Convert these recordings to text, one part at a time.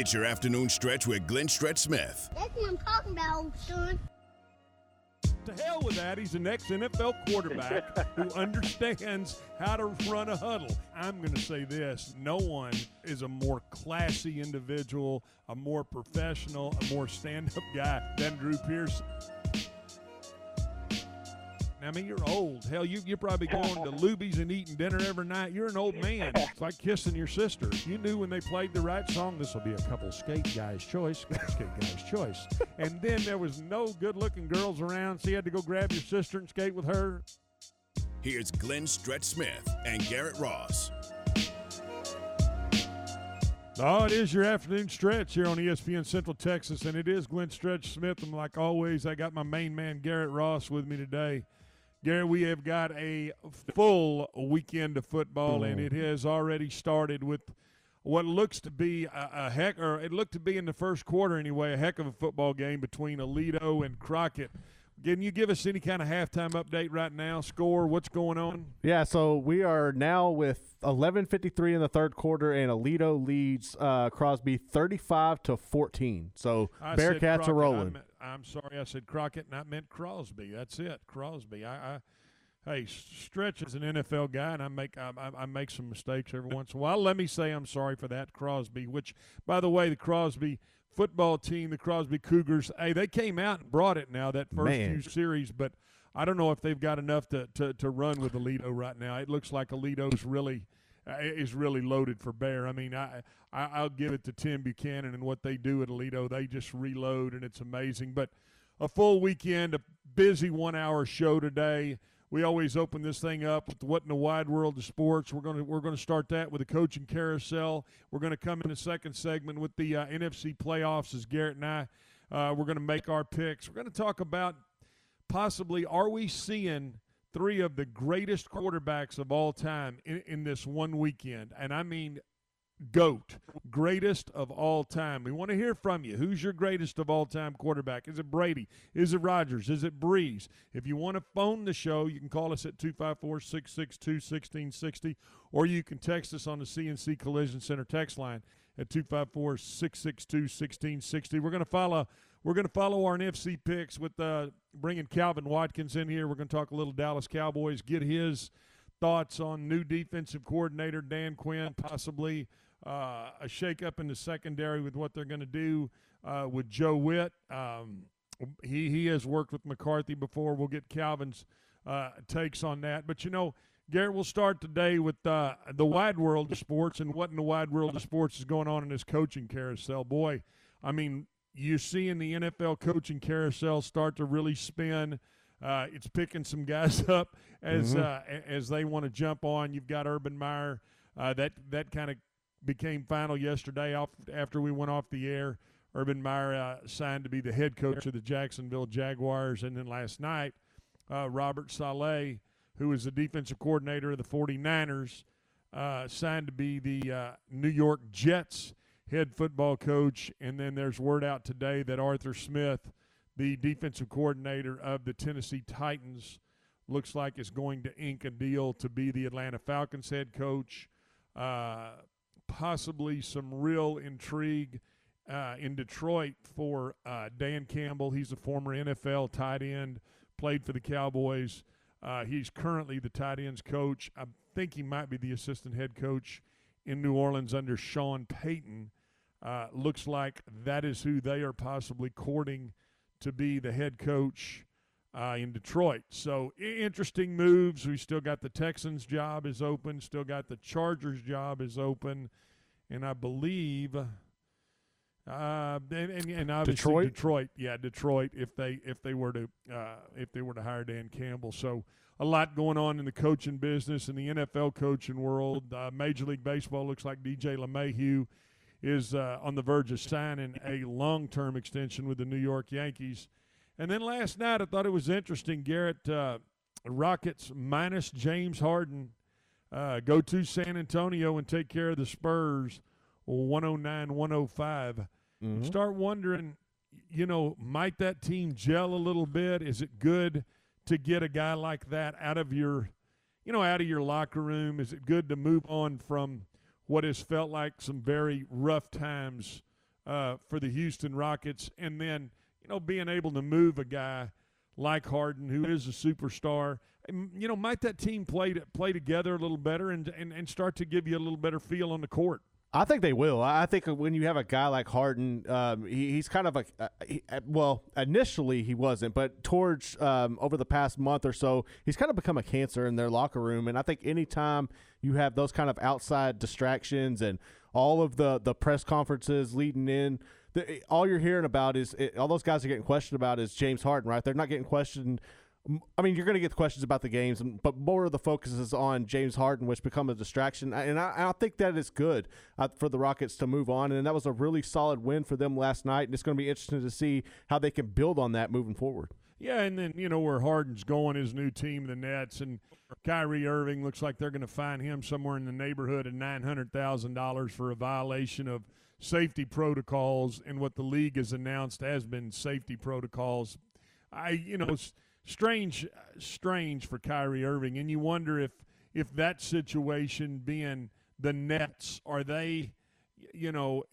It's your afternoon stretch with Glenn Stretch Smith. That's what I'm talking about, old son. To hell with that. He's an ex NFL quarterback who understands how to run a huddle. I'm going to say this no one is a more classy individual, a more professional, a more stand up guy than Drew Pearson. I mean, you're old. Hell, you, you're probably going to Luby's and eating dinner every night. You're an old man. It's like kissing your sister. You knew when they played the right song, this will be a couple skate guys' choice, skate guys' choice. And then there was no good looking girls around, so you had to go grab your sister and skate with her. Here's Glenn Stretch Smith and Garrett Ross. Oh, it is your afternoon stretch here on ESPN Central Texas, and it is Glenn Stretch Smith. And like always, I got my main man, Garrett Ross, with me today. Gary, we have got a full weekend of football, and it has already started with what looks to be a, a, heck, or it looked to be in the first quarter anyway, a heck of a football game between Aledo and Crockett. Can you give us any kind of halftime update right now? Score, what's going on? Yeah, so we are now with 11:53 in the third quarter, and Aledo leads uh, Crosby 35 to 14. So I Bearcats are rolling. I'm sorry, I said Crockett, and I meant Crosby. That's it, Crosby. I, I hey, Stretch is an NFL guy, and I make I, I, make some mistakes every once in a while. Let me say I'm sorry for that, Crosby. Which, by the way, the Crosby football team, the Crosby Cougars, hey, they came out and brought it now that first Man. few series, but I don't know if they've got enough to, to, to run with Aledo right now. It looks like Aledo's really – is really loaded for bear. I mean, I, I will give it to Tim Buchanan and what they do at Aledo. They just reload and it's amazing. But a full weekend, a busy one-hour show today. We always open this thing up with what in the wide world of sports. We're to we're to start that with the coaching carousel. We're to come in the second segment with the uh, NFC playoffs as Garrett and I. Uh, we're going to make our picks. We're going to talk about possibly are we seeing three of the greatest quarterbacks of all time in, in this one weekend. And I mean, GOAT, greatest of all time. We want to hear from you. Who's your greatest of all time quarterback? Is it Brady? Is it Rodgers? Is it Brees? If you want to phone the show, you can call us at 254 662 1660, or you can text us on the CNC Collision Center text line at 254 662 1660. We're going to follow we're going to follow our NFC picks with uh, bringing Calvin Watkins in here. We're going to talk a little Dallas Cowboys, get his thoughts on new defensive coordinator Dan Quinn, possibly uh, a shakeup in the secondary with what they're going to do uh, with Joe Whitt. Um, he he has worked with McCarthy before. We'll get Calvin's uh, takes on that. But you know, Garrett, we'll start today with uh, the wide world of sports and what in the wide world of sports is going on in this coaching carousel. Boy, I mean, you're seeing the NFL coaching carousel start to really spin. Uh, it's picking some guys up as mm-hmm. uh, as they want to jump on. You've got Urban Meyer. Uh, that that kind of became final yesterday off after we went off the air. Urban Meyer uh, signed to be the head coach of the Jacksonville Jaguars, and then last night, uh, Robert Saleh, who is the defensive coordinator of the 49ers, uh, signed to be the New York Jets head football coach. And then there's word out today that Arthur Smith, the defensive coordinator of the Tennessee Titans, looks like is going to ink a deal to be the Atlanta Falcons head coach. Uh, possibly some real intrigue uh, in Detroit for uh, Dan Campbell. He's a former NFL tight end, played for the Cowboys. Uh, he's currently the tight ends coach. I think he might be the assistant head coach in New Orleans under Sean Payton. Uh, looks like that is who they are possibly courting to be the head coach uh, in Detroit. So interesting moves. We still got the Texans' job is open. Still got the Chargers' job is open, and I believe. Uh, and, and, and obviously Detroit? Detroit, yeah, Detroit. If they if they were to uh, if they were to hire Dan Campbell, so a lot going on in the coaching business in the NFL coaching world. Uh, Major League Baseball looks like DJ LeMahieu is uh, on the verge of signing a long term extension with the New York Yankees. And then last night, I thought it was interesting. Garrett uh, Rockets minus James Harden uh, go to San Antonio and take care of the Spurs 109 105. Mm-hmm. Start wondering, you know, might that team gel a little bit? Is it good to get a guy like that out of your, you know, out of your locker room? Is it good to move on from what has felt like some very rough times uh, for the Houston Rockets, and then you know being able to move a guy like Harden, who is a superstar. You know, might that team play play together a little better and, and, and start to give you a little better feel on the court? I think they will. I think when you have a guy like Harden, um, he, he's kind of a uh, he, well. Initially, he wasn't, but towards um, over the past month or so, he's kind of become a cancer in their locker room. And I think anytime you have those kind of outside distractions and all of the the press conferences leading in, the, all you're hearing about is it, all those guys are getting questioned about is James Harden, right? They're not getting questioned I mean, you're going to get questions about the games, but more of the focus is on James Harden, which become a distraction. And I, I think that is good uh, for the Rockets to move on. And that was a really solid win for them last night. And it's going to be interesting to see how they can build on that moving forward. Yeah, and then you know where Harden's going, his new team, the Nets, and Kyrie Irving looks like they're going to find him somewhere in the neighborhood of nine hundred thousand dollars for a violation of safety protocols, and what the league has announced has been safety protocols. I, you know strange, strange for Kyrie Irving, and you wonder if if that situation being the Nets are they, you know,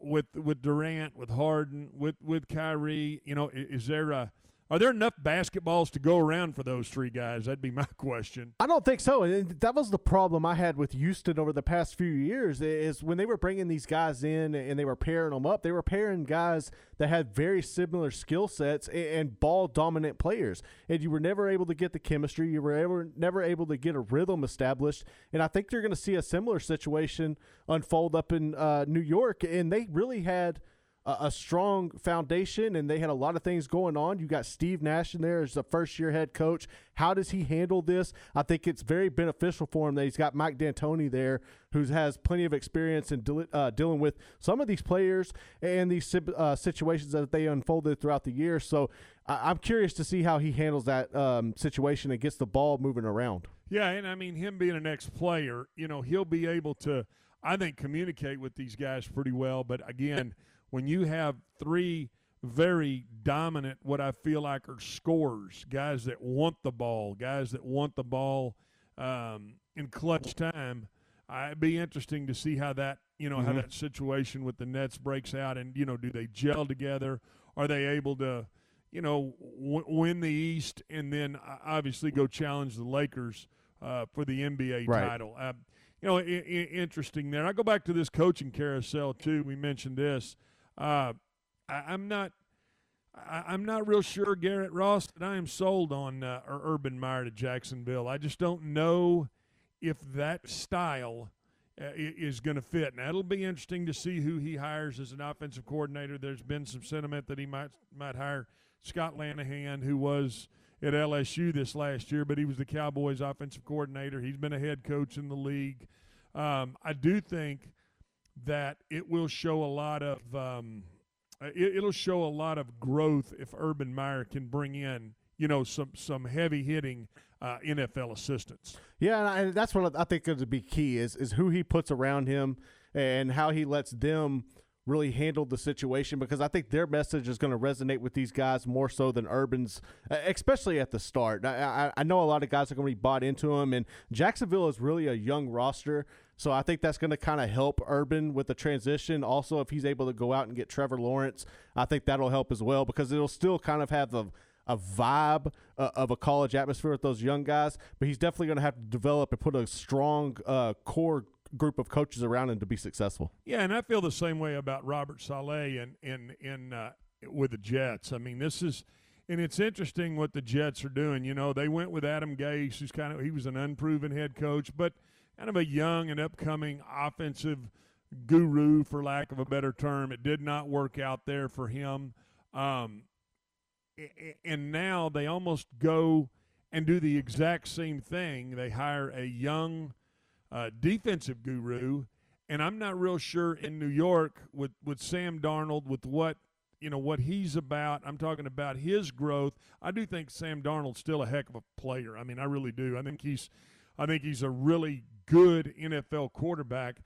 with with Durant, with Harden, with with Kyrie, you know, is there a are there enough basketballs to go around for those three guys? That'd be my question. I don't think so. And that was the problem I had with Houston over the past few years is when they were bringing these guys in and they were pairing them up, they were pairing guys that had very similar skill sets and ball dominant players. And you were never able to get the chemistry. You were ever, never able to get a rhythm established. And I think you're going to see a similar situation unfold up in uh, New York. And they really had – a, strong foundation and they had a lot of things going on. You got Steve Nash in there as a first year head coach. How does he handle this? I think it's very beneficial for him that he's got Mike D'Antoni there, who has plenty of experience in uh, dealing with some of these players and these uh, situations that they unfolded throughout the year. So I- am curious to see how he handles that um, situation and gets the ball moving around. Yeah, and I mean him being an ex-player, you know, he'll be able to, I think, communicate with these guys pretty well. But again when you have three very dominant, what I feel like are scorers, guys that want the ball, guys that want the ball um, in clutch time. It'd be interesting to see how that you know mm-hmm. how that situation with the Nets breaks out, and you know, do they gel together? Are they able to, you know, w- win the East and then uh, obviously go challenge the Lakers uh, for the NBA right. title? Uh, you know, I- I- interesting there. I go back to this coaching carousel too. We mentioned this. Uh, I, am not. I, am not real sure, Garrett Ross, that I am sold on uh, Urban Meyer to Jacksonville. I just don't know if that style uh, is going to fit. Now it'll be interesting to see who he hires as an offensive coordinator. There's been some sentiment that he might might hire Scott Linehan, who was at LSU this last year, but he was the Cowboys' offensive coordinator. He's been a head coach in the league. Um, I do think that it will show a lot of um, it, will show a lot of growth if Urban Meyer can bring in you know some some heavy hitting uh, NFL assistants. Yeah, and, I, and that's what I think going to be key is is who he puts around him and how he lets them really handle the situation because I think their message is going to resonate with these guys more so than Urban's, especially at the start. I, I, I know a lot of guys are going to be bought into him, and Jacksonville is really a young roster. So I think that's going to kind of help Urban with the transition. Also, if he's able to go out and get Trevor Lawrence, I think that'll help as well because it'll still kind of have the a vibe uh, of a college atmosphere with those young guys. But he's definitely going to have to develop and put a strong uh, core group of coaches around him to be successful. Yeah, and I feel the same way about Robert Saleh and in in uh, with the Jets. I mean, this is. And it's interesting what the Jets are doing. You know, they went with Adam Gase, who's kind of he was an unproven head coach, but kind of a young and upcoming offensive guru, for lack of a better term. It did not work out there for him. Um, and now they almost go and do the exact same thing. They hire a young uh, defensive guru, and I'm not real sure in New York with, with Sam Darnold with what you know what he's about. I'm talking about his growth. I do think Sam Darnold's still a heck of a player. I mean, I really do. I think he's I think he's a really good NFL quarterback.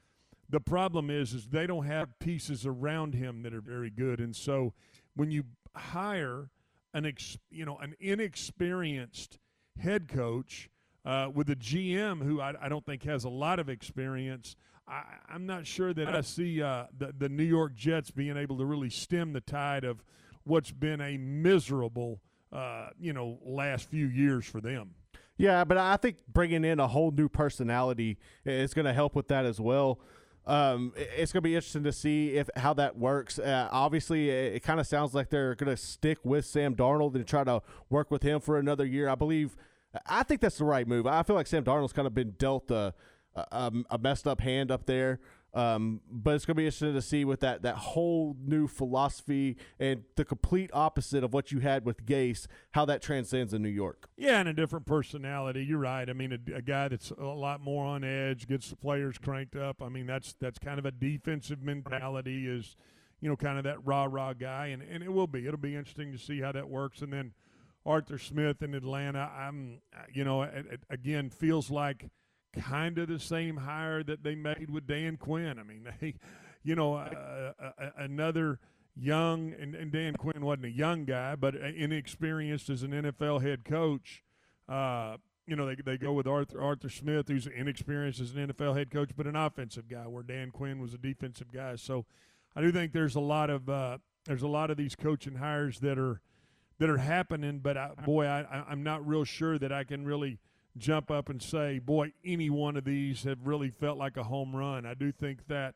The problem is, is they don't have pieces around him that are very good, and so when you hire an ex, you know an inexperienced head coach, uh, with a GM who I, I, don't think has a lot of experience. I, am not sure that I see uh, the, the New York Jets being able to really stem the tide of what's been a miserable, uh, you know, last few years for them. Yeah, but I think bringing in a whole new personality is going to help with that as well. Um, it's going to be interesting to see if how that works. Uh, obviously, it, it kind of sounds like they're going to stick with Sam Darnold and try to work with him for another year. I believe. I think that's the right move. I feel like Sam Darnold's kind of been dealt a, a, a messed up hand up there. Um, but it's going to be interesting to see with that that whole new philosophy and the complete opposite of what you had with Gase, how that transcends in New York. Yeah, and a different personality. You're right. I mean, a, a guy that's a lot more on edge, gets the players cranked up. I mean, that's that's kind of a defensive mentality. Is you know, kind of that rah rah guy, and and it will be. It'll be interesting to see how that works. And then Arthur Smith in Atlanta. I'm, you know, it, it, again feels like kind of the same hire that they made with Dan Quinn. I mean, they, you know, uh, uh, another young, and, and, Dan Quinn wasn't a young guy, but inexperienced as an NFL head coach. Uh, you know, they, they go with Arthur Arthur Smith, who's inexperienced as an NFL head coach, but an offensive guy, where Dan Quinn was a defensive guy. So, I do think there's a lot of uh, there's a lot of these coaching hires that are that are happening. But I, boy, I, I'm not real sure that I can really – jump up and say, boy, any one of these have really felt like a home run. I do think that,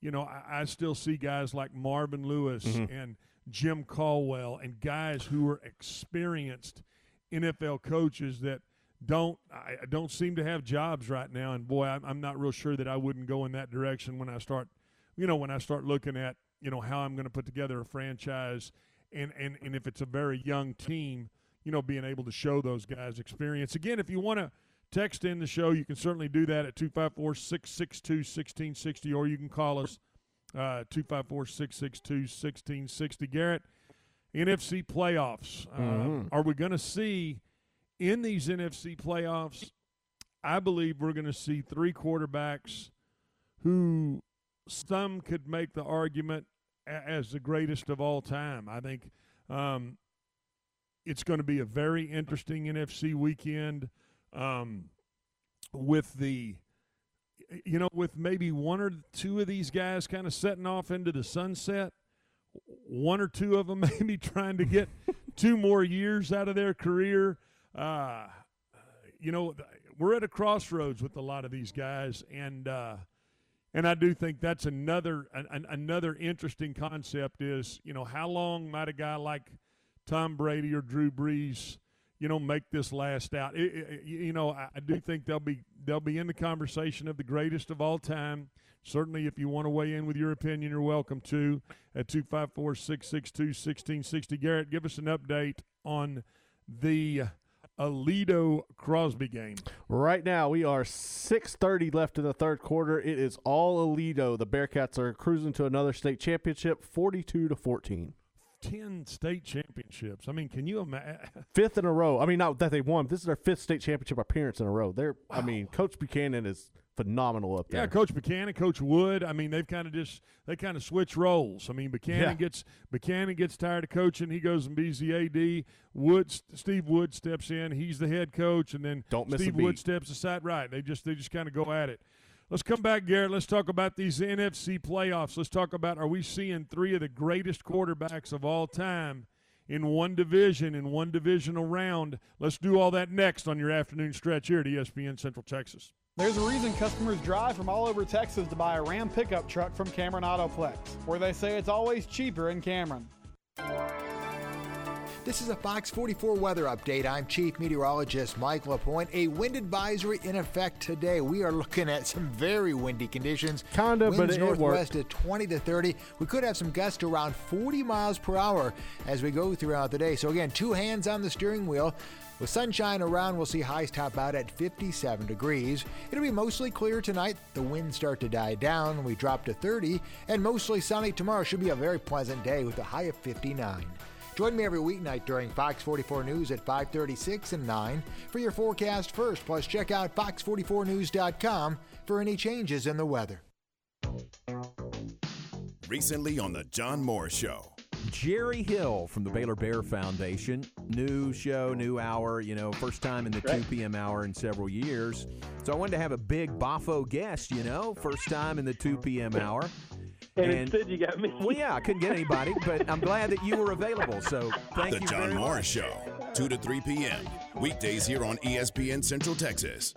you know, I, I still see guys like Marvin Lewis mm-hmm. and Jim Caldwell and guys who are experienced NFL coaches that don't I don't seem to have jobs right now. And boy, I'm, I'm not real sure that I wouldn't go in that direction when I start, you know, when I start looking at you know how I'm going to put together a franchise and and and if it's a very young team you know, being able to show those guys experience. Again, if you want to text in the show, you can certainly do that at 254 662 1660, or you can call us uh, 254 662 1660. Garrett, NFC playoffs. Uh, mm-hmm. Are we going to see in these NFC playoffs? I believe we're going to see three quarterbacks who some could make the argument as the greatest of all time. I think um, it's going to be a very interesting NFC weekend um, with the you know with maybe one or two of these guys kind of setting off into the sunset one or two of them maybe trying to get two more years out of their career. Uh, you know we're at a crossroads with a lot of these guys and uh, and I do think that's another an, another interesting concept is you know how long might a guy like Tom Brady or Drew Brees, you know, make this last out. It, it, you know, I, I, do think they'll be they'll be in the conversation of the greatest of all time. Certainly, if you want to weigh in with your opinion, you're welcome to at 254 662 1660. Garrett, give us an update on the Aledo Crosby game. Right now, we are 6:30 left in the third quarter. It is all Aledo. The Bearcats are cruising to another state championship, 42 to 14. 10 state championships. I mean, can you imagine? Fifth in a row. I mean, not that they won. This is their fifth state championship appearance in a row. They're, wow. I mean, Coach Buchanan is phenomenal up there. Yeah, Coach Buchanan, Coach Wood. I mean, they've kind of just they kind of switch roles. I mean, Buchanan yeah. gets Buchanan gets tired of coaching. He goes and be the AD. Wood, Steve Wood steps in. He's the head coach, and then Don't Steve Wood steps aside. Right. They just they just kind of go at it. Let's come back, Garrett. Let's talk about these NFC playoffs. Let's talk about are we seeing three of the greatest quarterbacks of all time in one division, in one divisional round? Let's do all that next on your afternoon stretch here at ESPN Central Texas. There's a reason customers drive from all over Texas to buy a Ram pickup truck from Cameron Autoplex, where they say it's always cheaper in Cameron. This is a Fox 44 weather update. I'm Chief Meteorologist Mike LaPointe. A wind advisory in effect today. We are looking at some very windy conditions. Kinda, Winds but it northwest at 20 to 30. We could have some gusts around 40 miles per hour as we go throughout the day. So again, two hands on the steering wheel. With sunshine around, we'll see highs top out at 57 degrees. It'll be mostly clear tonight. The winds start to die down. We drop to 30, and mostly sunny tomorrow. Should be a very pleasant day with a high of 59. Join me every weeknight during Fox 44 News at 536 and 9 for your forecast first. Plus, check out fox44news.com for any changes in the weather. Recently on The John Moore Show. Jerry Hill from the Baylor Bear Foundation. New show, new hour, you know, first time in the 2 p.m. hour in several years. So I wanted to have a big Boffo guest, you know, first time in the 2 p.m. hour. And, instead, you got me. Well, yeah, I couldn't get anybody, but I'm glad that you were available. So thank The you The John very Morris much. Show, 2 to 3 p.m. Weekdays here on ESPN Central Texas.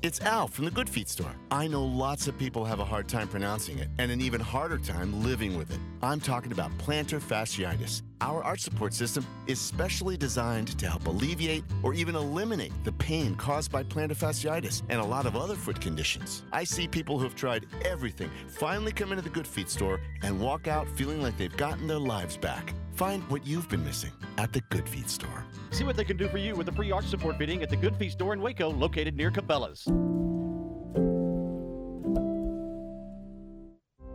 It's Al from the Good Feet store. I know lots of people have a hard time pronouncing it and an even harder time living with it. I'm talking about plantar fasciitis. Our arch support system is specially designed to help alleviate or even eliminate the pain caused by plantar fasciitis and a lot of other foot conditions. I see people who've tried everything finally come into the Good Feet store and walk out feeling like they've gotten their lives back. Find what you've been missing at the Good Feet store. See what they can do for you with a free arch support fitting at the Good Feet store in Waco, located near Cabela's.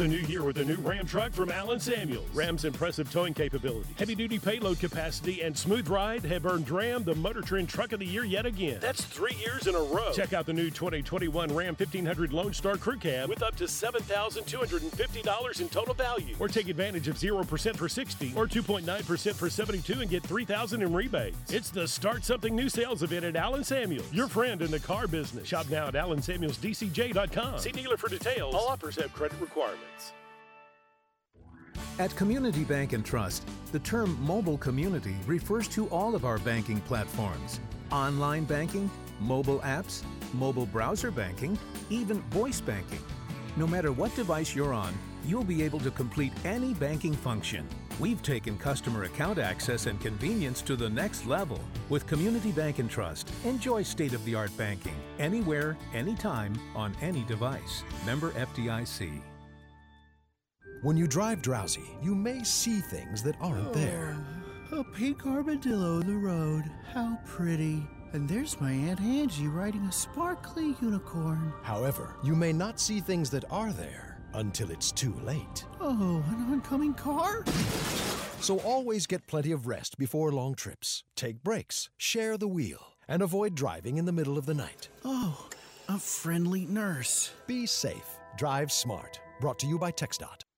The new year with a new Ram truck from Allen Samuels. Ram's impressive towing capability, heavy duty payload capacity, and smooth ride have earned Ram the Motor Trend Truck of the Year yet again. That's three years in a row. Check out the new 2021 Ram 1500 Lone Star Crew Cab with up to $7,250 in total value. Or take advantage of 0% for 60 or 2.9% for 72 and get 3000 in rebates. It's the Start Something New sales event at Allen Samuels, your friend in the car business. Shop now at allensamuelsdcj.com. See dealer for details. All offers have credit requirements. At Community Bank and Trust, the term mobile community refers to all of our banking platforms online banking, mobile apps, mobile browser banking, even voice banking. No matter what device you're on, you'll be able to complete any banking function. We've taken customer account access and convenience to the next level. With Community Bank and Trust, enjoy state of the art banking anywhere, anytime, on any device. Member FDIC. When you drive drowsy, you may see things that aren't oh. there. A pink armadillo in the road. How pretty. And there's my Aunt Angie riding a sparkly unicorn. However, you may not see things that are there until it's too late. Oh, an oncoming car? So always get plenty of rest before long trips. Take breaks, share the wheel, and avoid driving in the middle of the night. Oh, a friendly nurse. Be safe. Drive smart. Brought to you by TxDOT.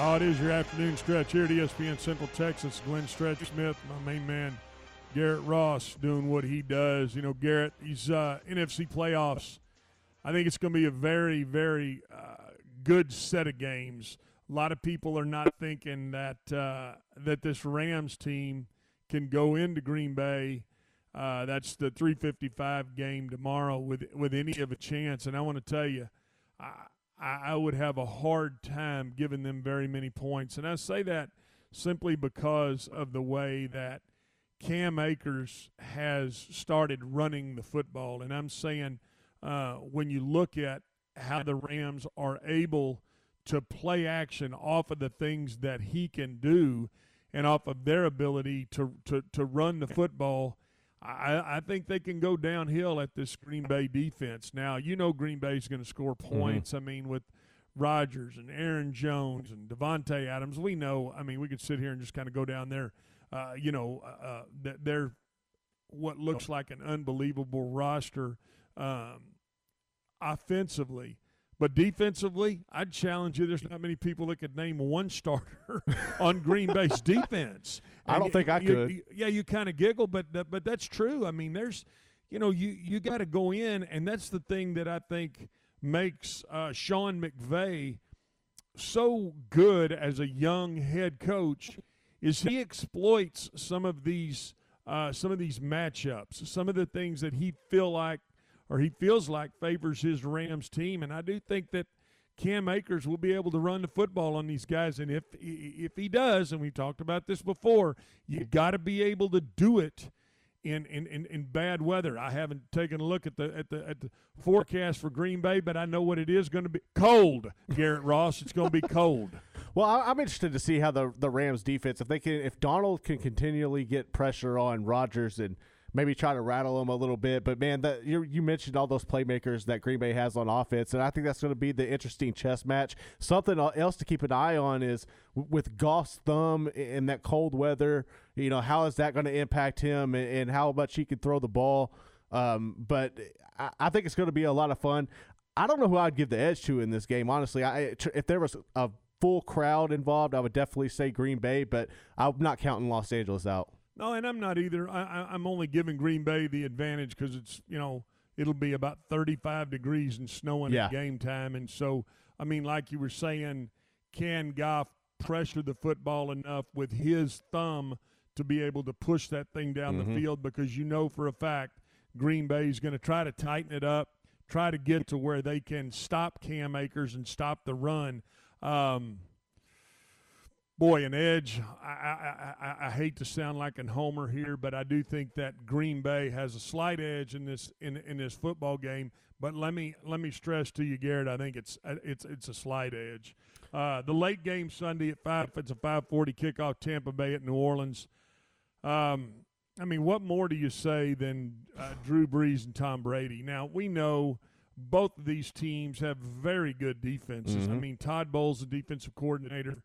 Oh, it is your afternoon stretch here at ESPN Central Texas. Glenn Stretch Smith, my main man, Garrett Ross, doing what he does. You know, Garrett, he's uh, NFC playoffs. I think it's going to be a very, very uh, good set of games. A lot of people are not thinking that uh, that this Rams team can go into Green Bay. Uh, that's the 355 game tomorrow with with any of a chance. And I want to tell you, I, I would have a hard time giving them very many points. And I say that simply because of the way that Cam Akers has started running the football. And I'm saying uh, when you look at how the Rams are able to play action off of the things that he can do and off of their ability to, to, to run the football, I, I think they can go downhill at this Green Bay defense. Now, you know Green Bay's going to score points. I mean, with Rodgers and Aaron Jones and Davante Adams, we know. I mean, we could sit here and just kind of go down there. Uh, you know, uh, that they're what looks like an unbelievable roster um, offensively. But defensively, I'd challenge you. There's not many people that could name one starter on Green Bay's defense. I don't And think I you- could. you- yeah, you kind of giggle, but but that's true. I mean, there's, you know, you you got to go in, and that's the thing that I think makes uh, Sean McVay so good as a young head coach is he exploits some of these uh, some of these matchups, some of the things that he feel like or he feels like favors his Rams team, and I do think that Cam Akers will be able to run the football on these guys, and if if he does, and we talked about this before, you got to be able to do it in, in, in, in bad weather. I haven't taken a look at the at the at the forecast for Green Bay, but I know what it is going to be cold. Garrett Ross, it's going to be cold. Well, I'm interested to see how the the Rams defense, if they can, if Donald can continually get pressure on Rodgers and maybe try to rattle them a little bit. But man, that you you mentioned all those playmakers that Green Bay has on offense, and I think that's going to be the interesting chess match. Something else to keep an eye on is with Goff's thumb in that cold weather. You know, how is that going to impact him, and, and, how much he can throw the ball? Um, but I, I think it's going to be a lot of fun. I don't know who I'd give the edge to in this game. Honestly, I, if there was a full crowd involved, I would definitely say Green Bay, but I'm not counting Los Angeles out. No, and I'm not either. I, am only giving Green Bay the advantage because it's you know it'll be about 35 degrees and snowing yeah. at game time, and so I mean, like you were saying, can Goff pressure the football enough with his thumb to be able to push that thing down mm-hmm. the field? Because you know for a fact Green Bay is going to try to tighten it up, try to get to where they can stop Cam Akers and stop the run. Um, boy, an edge. I, I, I, I, hate to sound like an homer here, but I do think that Green Bay has a slight edge in this in in this football game. But let me let me stress to you, Garrett. I think it's uh, it's it's a slight edge. Uh, the late game Sunday at five. It's a five forty kickoff. Tampa Bay at New Orleans. Um, I mean, what more do you say than uh, Drew Brees and Tom Brady? Now we know both of these teams have very good defenses. Mm-hmm. I mean, Todd Bowles, the defensive coordinator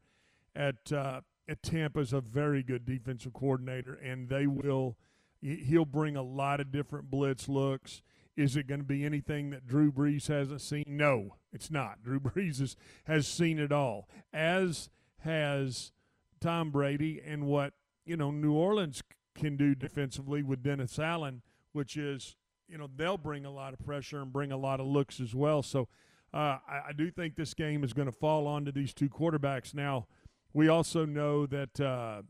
at uh, at Tampa, is a very good defensive coordinator, and they will. He'll bring a lot of different blitz looks. Is it going to be anything that Drew Brees hasn't seen? No, it's not. Drew Brees has, has seen it all, as has Tom Brady, and what you know New Orleans can do defensively with Dennis Allen, which is you know they'll bring a lot of pressure and bring a lot of looks as well. So uh, I, I, do think this game is going to fall onto these two quarterbacks. Now we also know that uh,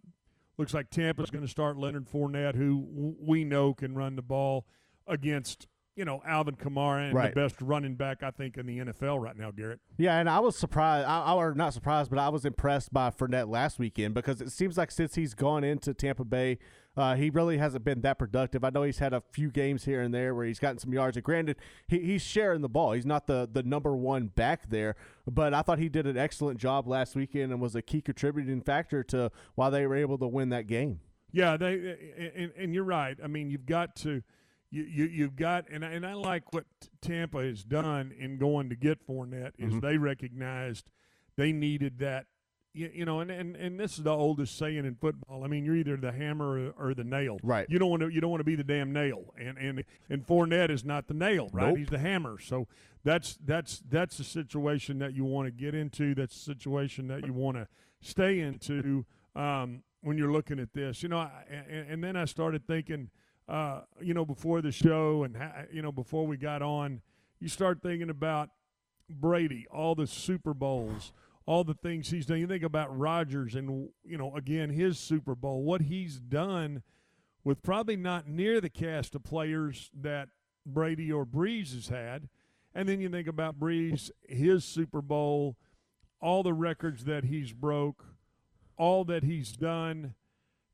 looks like Tampa's going to start Leonard Fournette, who we know can run the ball against you know Alvin Kamara and right. the best running back I think in the NFL right now, Garrett. Yeah, and I was surprised. I, I or not surprised, but I was impressed by Fournette last weekend because it seems like since he's gone into Tampa Bay, uh, he really hasn't been that productive. I know he's had a few games here and there where he's gotten some yards. And granted, he, he's sharing the ball. He's not the the number one back there, but I thought he did an excellent job last weekend and was a key contributing factor to why they were able to win that game. Yeah, they and, and you're right. I mean, you've got to you, you you've got and I, and I like what Tampa has done in going to get Fournette is mm-hmm. they recognized they needed that you, you, know and, and and this is the oldest saying in football. I mean, you're either the hammer or, or the nail. Right. You don't want to you don't want to be the damn nail. And and and Fournette is not the nail, right? Nope. He's the hammer. So that's that's that's the situation that you want to get into. That's the situation that you want to stay into um, when you're looking at this. You know, I, and, and then I started thinking – uh, you know, before the show and, ha- you know, before we got on, you start thinking about Brady, all the Super Bowls, all the things he's done. You think about Rodgers and, you know, again, his Super Bowl, what he's done with probably not near the cast of players that Brady or Brees has had. And then you think about Brees, his Super Bowl, all the records that he's broke, all that he's done.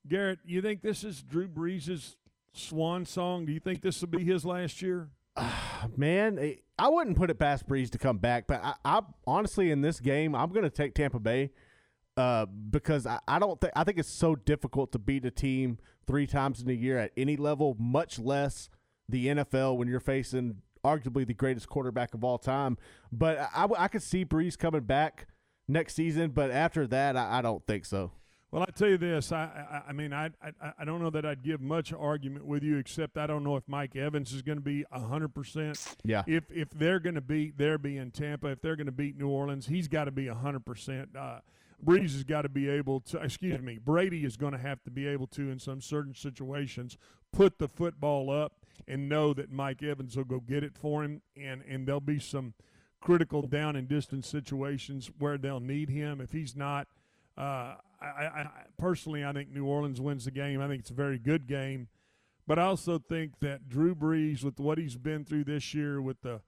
Garrett, you think this is Drew Brees' swan song. Do you think this will be his last year? Man, eh, I wouldn't put it past Brees to come back, but I, I honestly in this game I'm going to take Tampa Bay uh, because I, I don't think I think it's so difficult to beat a team three times in a year at any level, much less the NFL when you're facing arguably the greatest quarterback of all time. But I, I could see Brees coming back next season, but after that, I, I don't think so. Well, I tell you this. I, I, I mean, I, I, I don't know that I'd give much argument with you, except I don't know if Mike Evans is going to be hundred percent. Yeah. If if they're going to beat, they're being Tampa. If they're going to beat New Orleans, he's got to be hundred percent. Uh, Brees has got to be able to. Excuse me. Brady is going to have to be able to, in some certain situations, put the football up and know that Mike Evans will go get it for him, and and there'll be some critical down and distance situations where they'll need him. If he's not, uh, I, I, personally, I think New Orleans wins the game. I think it's a very good game, but I also think that Drew Brees, with what he's been through this year, with the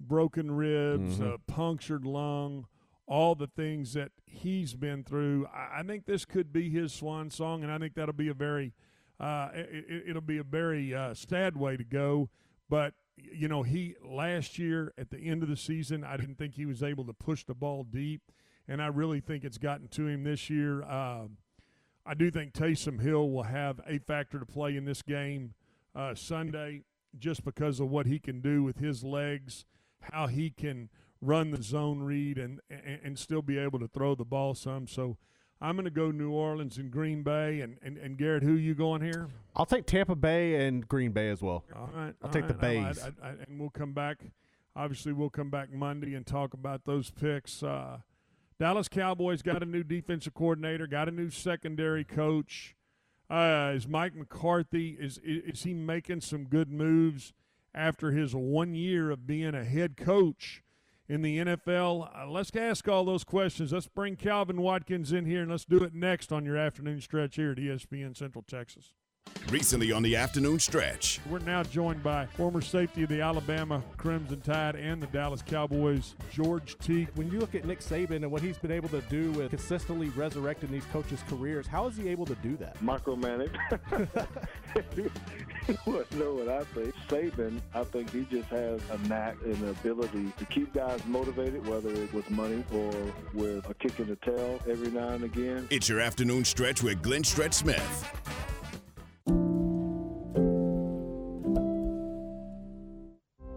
broken ribs, Mhm. uh, punctured lung, all the things that he's been through, I, I think this could be his swan song, and I think that'll be a very, uh, it, it'll be a very uh, sad way to go. But you know, he last year at the end of the season, I didn't think he was able to push the ball deep, and I really think it's gotten to him this year. Um, I do think Taysom Hill will have a factor to play in this game uh, Sunday, just because of what he can do with his legs, how he can run the zone read, and and, and still be able to throw the ball some. So. I'm going to go New Orleans and Green Bay. And, and, and Garrett, who you going here? I'll take Tampa Bay and Green Bay as well. All right. I'll all take the right. I- Bays. I- I- and we'll come back. Obviously, we'll come back Monday and talk about those picks. Uh, Dallas Cowboys got a new defensive coordinator, got a new secondary coach. Uh, is Mike McCarthy is is he making some good moves after his one year of being a head coach in the NFL? Uh, let's ask all those questions. Let's bring Calvin Watkins in here and let's do it next on your afternoon stretch here at ESPN Central Texas. Recently on the afternoon stretch. We're now joined by former safety of the Alabama Crimson Tide and the Dallas Cowboys, George Teague. When you look at Nick Saban and what he's been able to do with consistently resurrecting these coaches' careers, how is he able to do that? Micromanage. you wouldn't know what I think. Saban, I think he just has a knack and the ability to keep guys motivated, whether it was money or with a kick in the tail every now and again. It's your afternoon stretch with Glenn Stretch Smith.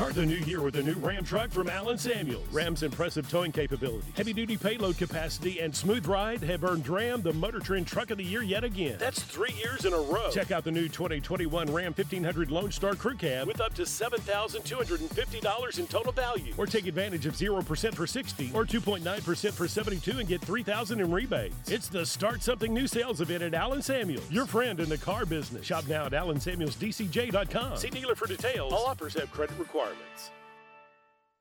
Start the new year with a new Ram truck from Allen Samuels. Ram's impressive towing capability, heavy duty payload capacity, and smooth ride have earned Ram the Motor Trend Truck of the Year yet again. That's three years in a row. Check out the new 2021 Ram 1500 Lone Star Crew Cab with up to $7,250 in total value. Or take advantage of 0% for 60 or 2.9% for 72 and get 3,000 in rebates. It's the Start Something New sales event at Allen Samuels, your friend in the car business. Shop now at AllenSamuelsDCJ.com. See dealer for details. All offers have credit requirements.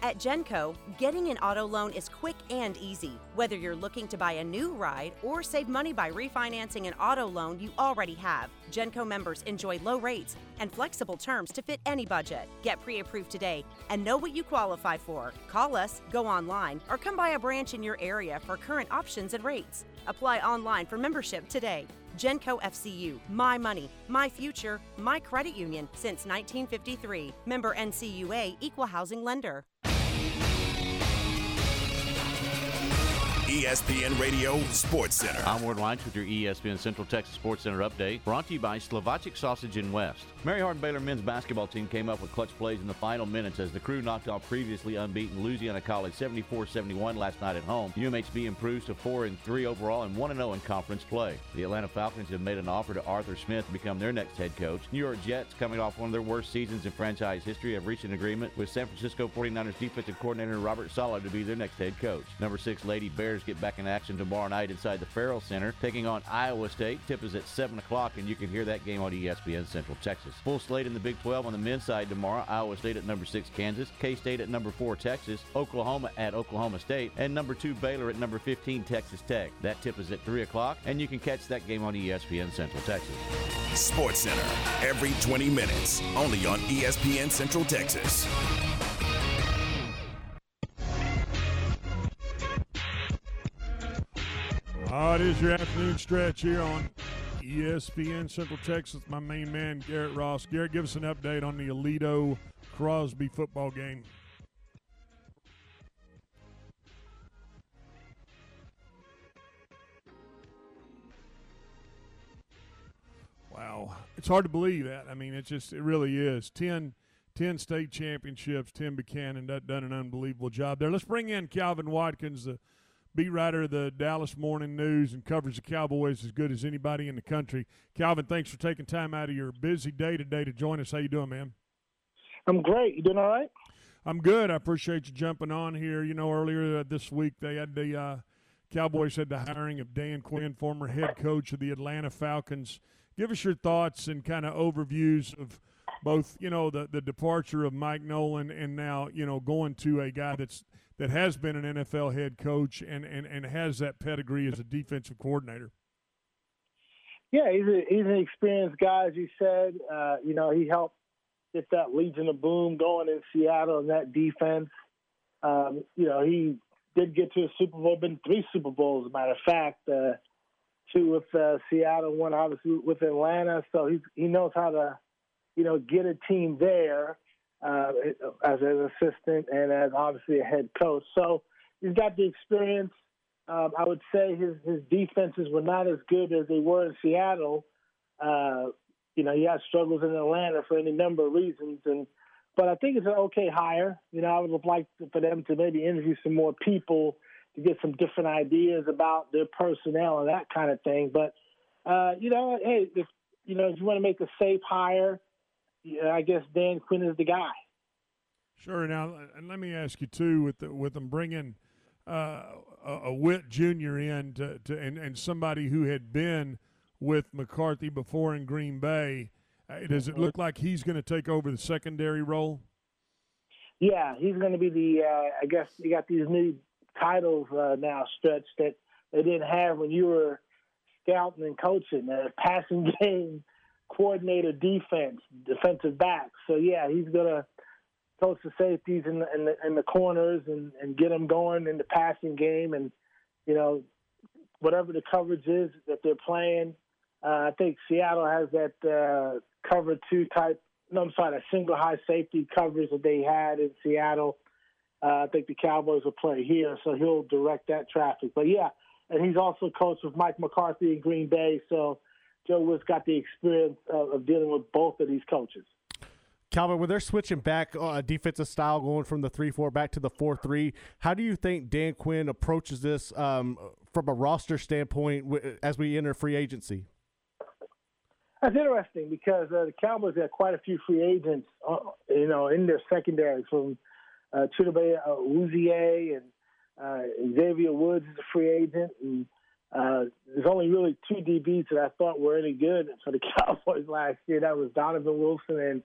At Genco, getting an auto loan is quick and easy. Whether you're looking to buy a new ride or save money by refinancing an auto loan you already have, Genco members enjoy low rates and flexible terms to fit any budget. Get pre approved today and know what you qualify for. Call us, go online, or come by a branch in your area for current options and rates. Apply online for membership today. Genco FCU, my money, my future, my credit union since 1953. Member NCUA, Equal Housing Lender. ESPN Radio Sports Center. I'm Ward Lines with your ESPN Central Texas Sports Center update, brought to you by Slovacek Sausage in West. Mary Hardin Baylor men's basketball team came up with clutch plays in the final minutes as the crew knocked off previously unbeaten Louisiana College 74-71 last night at home. UMHB improves to 4 and 3 overall and 1 0 in conference play. The Atlanta Falcons have made an offer to Arthur Smith to become their next head coach. New York Jets, coming off one of their worst seasons in franchise history, have reached an agreement with San Francisco 49ers defensive coordinator Robert Saleh to be their next head coach. Number 6 Lady Bears Bears get back in action tomorrow night inside the Ferrell Center, taking on Iowa State. Tip is at 7 o'clock, and you can hear that game on ESPN Central Texas. Full slate in the Big 12 on the men's side tomorrow. Iowa State at number 6 Kansas, K-State at number 4 Texas, Oklahoma at Oklahoma State, and number 2 Baylor at number 15 Texas Tech. That tip is at 3 o'clock, and you can catch that game on ESPN Central Texas. Sports Center, every 20 minutes, only on ESPN Central Texas. Oh, it is your afternoon stretch here on ESPN Central Texas. My main man, Garrett Ross. Garrett, give us an update on the Aledo Crosby football game. Wow. It's hard to believe that. I mean, it's just, it really is. 10, 10 state championships. Tim Buchanan done an unbelievable job there. Let's bring in Calvin Watkins, the beat writer of the Dallas Morning News and covers the Cowboys as good as anybody in the country. Calvin, thanks for taking time out of your busy day today to join us. How you doing, man? I'm great. You doing all right? I'm good. I appreciate you jumping on here. You know, earlier this week they had the uh, Cowboys had the hiring of Dan Quinn, former head coach of the Atlanta Falcons. Give us your thoughts and kind of overviews of both, you know, the the departure of Mike Nolan and now, you know, going to a guy that's that has been an NFL head coach and, and, and has that pedigree as a defensive coordinator. Yeah, he's a, he's an experienced guy, as you said. Uh, you know, he helped get that Legion of Boom going in Seattle and that defense. Um, you know, he did get to a Super Bowl, been three Super Bowls, as a matter of fact. Uh, two with uh, Seattle, one obviously with Atlanta. So he he knows how to, you know, get a team there uh, as an assistant and as obviously a head coach. So he's got the experience. Um, I would say his his defenses were not as good as they were in Seattle. Uh, you know, he had struggles in Atlanta for any number of reasons, and but I think it's an okay hire. You know, I would have liked for them to maybe interview some more people to get some different ideas about their personnel and that kind of thing. But uh, you know, hey, if you know if you want to make a safe hire, I guess Dan Quinn is the guy. Sure. Now, and let me ask you too, with the, with them bringing uh, a, a Whitt Jr. in to, to and, and somebody who had been with McCarthy before in Green Bay, uh, does it look like he's going to take over the secondary role? Yeah, he's going to be the. Uh, I guess you got these new titles uh, now stretched that they didn't have when you were scouting and coaching. The passing game coordinator defense, defensive back. So yeah, he's gonna coach the safeties in the the, the corners and, and get them going in the passing game, and you know whatever the coverage is that they're playing. Uh, I think Seattle has that uh, cover two type. No, I'm sorry, a single high safety coverage that they had in Seattle. Uh, I think the Cowboys will play here, so he'll direct that traffic. But yeah, and he's also coached with Mike McCarthy in Green Bay, so Joe Whitt's got the experience of, of dealing with both of these coaches. Calvin, when they're switching back uh, defensive style, going from the three-four back to the four-three, how do you think Dan Quinn approaches this um, from a roster standpoint as we enter free agency? That's interesting because uh, the Cowboys have quite a few free agents, uh, you know, in their secondary from uh, Chidobe Awuzie and uh, Xavier Woods is a free agent, and uh, there's only really two DBs that I thought were any good for the Cowboys last year. That was Donovan Wilson and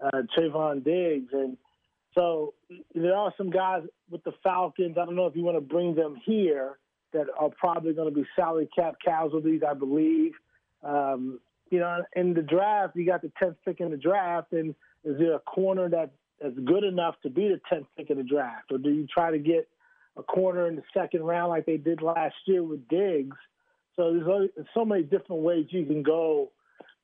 uh, Trevon Diggs. And so there are some guys with the Falcons. I don't know if you want to bring them here that are probably going to be salary cap casualties, I believe. Um, you know, in the draft, you got the 10th pick in the draft, and is there a corner that that's good enough to be the 10th pick in the draft, or do you try to get a corner in the second round like they did last year with Diggs. So there's, so many different ways you can go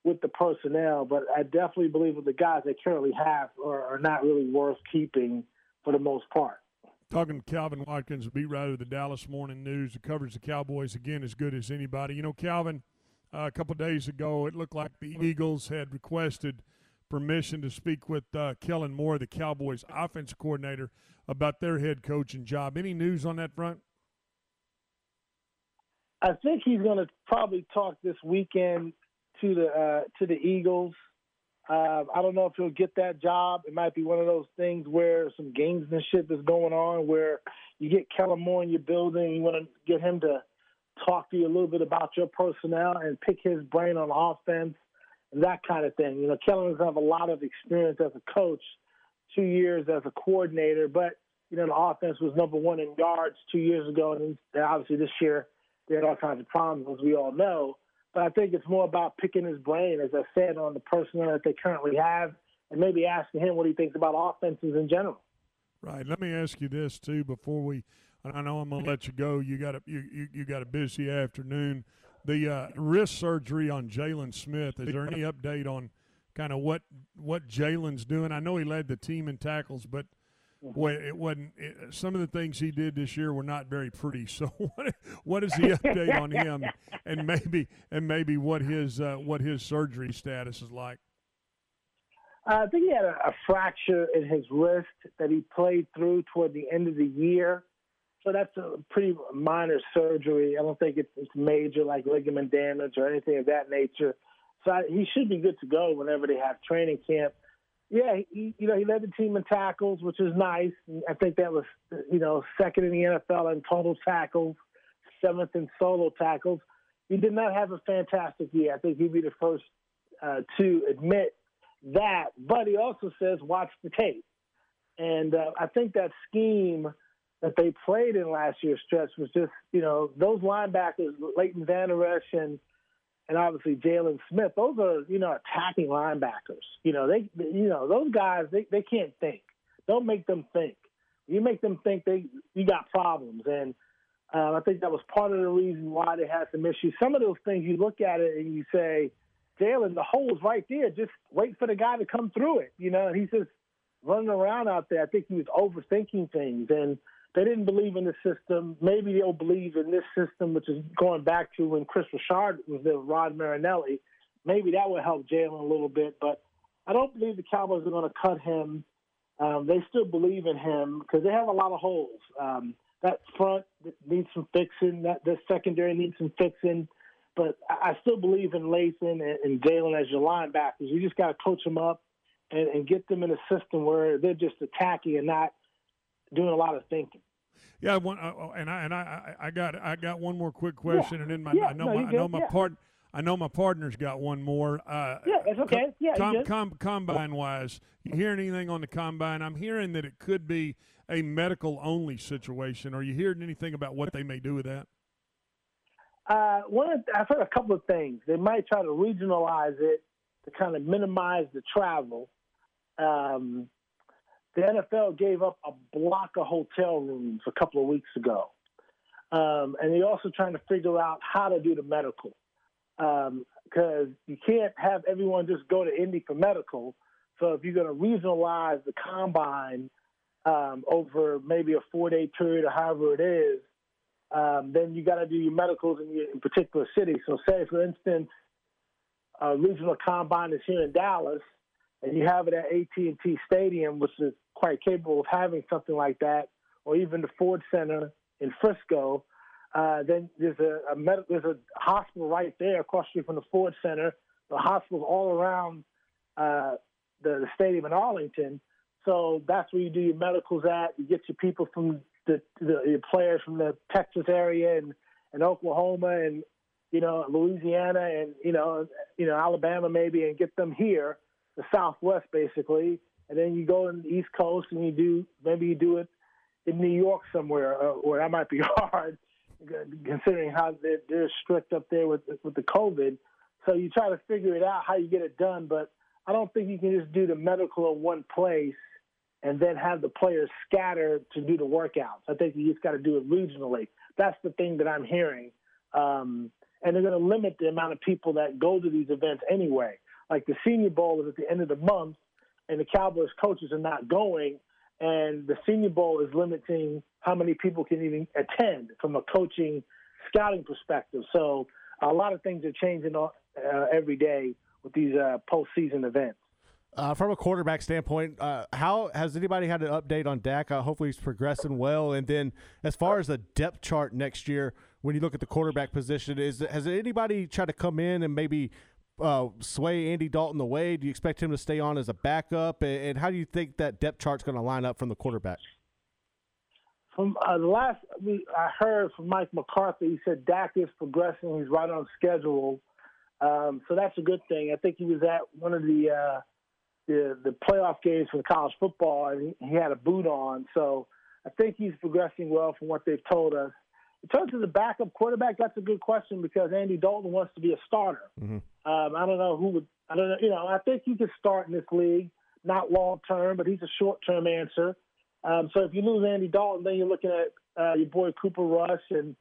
with the personnel, but I definitely believe that the guys they currently have are, are not really worth keeping for the most part. Talking to Calvin Watkins, beat writer of the Dallas Morning News, who covers the Cowboys again as good as anybody. You know, Calvin, uh, a couple days ago, it looked like the Eagles had requested permission to speak with uh, Kellen Moore, the Cowboys offense coordinator, about their head coaching job. Any news on that front? I think he's going to probably talk this weekend to the uh, to the Eagles. Uh, I don't know if he'll get that job. It might be one of those things where some gamesmanship is going on, where you get Kellen Moore in your building. You want to get him to talk to you a little bit about your personnel and pick his brain on offense that kind of thing. You know, Kellen doesn't have a lot of experience as a coach, two years as a coordinator, but you know the offense was number one in yards two years ago, and obviously this year they had all kinds of problems, as we all know. But I think it's more about picking his brain, as I said, on the personnel that they currently have, and maybe asking him what he thinks about offenses in general. Right. Let me ask you this too before we. I know I'm gonna let you go. You got a you, you, you got a busy afternoon. The uh, wrist surgery on Jaylon Smith. Is there any update on kind of what what Jaylon's doing? I know he led the team in tackles, but boy, it wasn't. It, some of the things he did this year were not very pretty. So what what is the update on him, and maybe and maybe what his uh, what his surgery status is like? Uh, I think he had a, a fracture in his wrist that he played through toward the end of the year. So that's a pretty minor surgery. I don't think it's, it's major like ligament damage or anything of that nature. So I, he should be good to go whenever they have training camp. Yeah, he, you know, he led the team in tackles, which is nice. I think that was, you know, second in the NFL in total tackles, seventh in solo tackles. He did not have a fantastic year. I think he'd be the first uh, to admit that. But he also says, watch the tape. And uh, I think that scheme that they played in last year's stretch was just, you know, those linebackers, Leighton Vander Esch and and obviously Jaylon Smith, those are, you know, attacking linebackers. You know, they you know, those guys they, they can't think. Don't make them think. You make them think they you got problems. And uh, I think that was part of the reason why they had some issues. Some of those things you look at it and you say, Jaylon, the hole's right there. Just wait for the guy to come through it. You know, and he's just running around out there. I think he was overthinking things and they didn't believe in the system. Maybe they'll believe in this system, which is going back to when Kris Richard was there, with Rod Marinelli. Maybe that will help Jaylon a little bit, but I don't believe the Cowboys are going to cut him. Um, they still believe in him because they have a lot of holes. Um, that front needs some fixing. That the secondary needs some fixing. But I still believe in Lathan and, and Jaylon as your linebackers. You just got to coach them up and, and get them in a system where they're just attacking and not doing a lot of thinking. Yeah, one, uh, oh, and I and I, I got I got one more quick question, yeah. and then my yeah, I know no, my I know my yeah. part I know my partner's got one more. Uh, yeah, that's okay. Yeah, com, com, combine wise, you hear anything on the combine? I'm hearing that it could be a medical only situation. Are you hearing anything about what they may do with that? Uh, one, of, I've heard a couple of things. They might try to regionalize it to kind of minimize the travel. Um, the NFL gave up a block of hotel rooms a couple of weeks ago. Um, and they're also trying to figure out how to do the medical. Because um, you can't have everyone just go to Indy for medical. So if you're going to regionalize the combine um, over maybe a four day period or however it is, um, then you got to do your medicals in, your, in particular cities. So say, for instance, a regional combine is here in Dallas, and you have it at AT&T Stadium, which is quite capable of having something like that, or even the Ford Center in Frisco, uh, then there's a, a med- there's a hospital right there across the street from the Ford Center. The hospitals all around uh, the, the stadium in Arlington. So that's where you do your medicals at. You get your people from the, the your players from the Texas area and, and Oklahoma and you know Louisiana and you know you know Alabama maybe and get them here, the Southwest basically, and then you go in the East Coast and you do maybe you do it in New York somewhere, uh, or that might be hard considering how they're, they're strict up there with with the COVID. So you try to figure it out how you get it done, but I don't think you can just do the medical in one place and then have the players scatter to do the workouts. I think you just got to do it regionally. That's the thing that I'm hearing. Um, and they're going to limit the amount of people that go to these events anyway. Like the Senior Bowl is at the end of the month, and the Cowboys coaches are not going, and the Senior Bowl is limiting how many people can even attend from a coaching, scouting perspective. So a lot of things are changing uh, every day with these uh, postseason events. Uh, from a quarterback standpoint, uh, how has anybody had an update on Dak? Uh, hopefully, he's progressing well. And then, as far as the depth chart next year, when you look at the quarterback position, is has anybody tried to come in and maybe uh, sway Andy Dalton away? Do you expect him to stay on as a backup? And, and how do you think that depth chart's going to line up from the quarterback? from uh, the last we I heard from Mike McCarthy, he said Dak is progressing. He's right on schedule, um, so that's a good thing. I think he was at one of the uh, the the playoff games for college football, and he, he had a boot on. So I think he's progressing well from what they've told us. In terms of the backup quarterback, that's a good question because Andy Dalton wants to be a starter. Mm-hmm. Um, I don't know who would. I don't know. You know, I think he could start in this league, not long term, but he's a short term answer. Um, so if you lose Andy Dalton, then you're looking at uh, your boy Cooper Rush and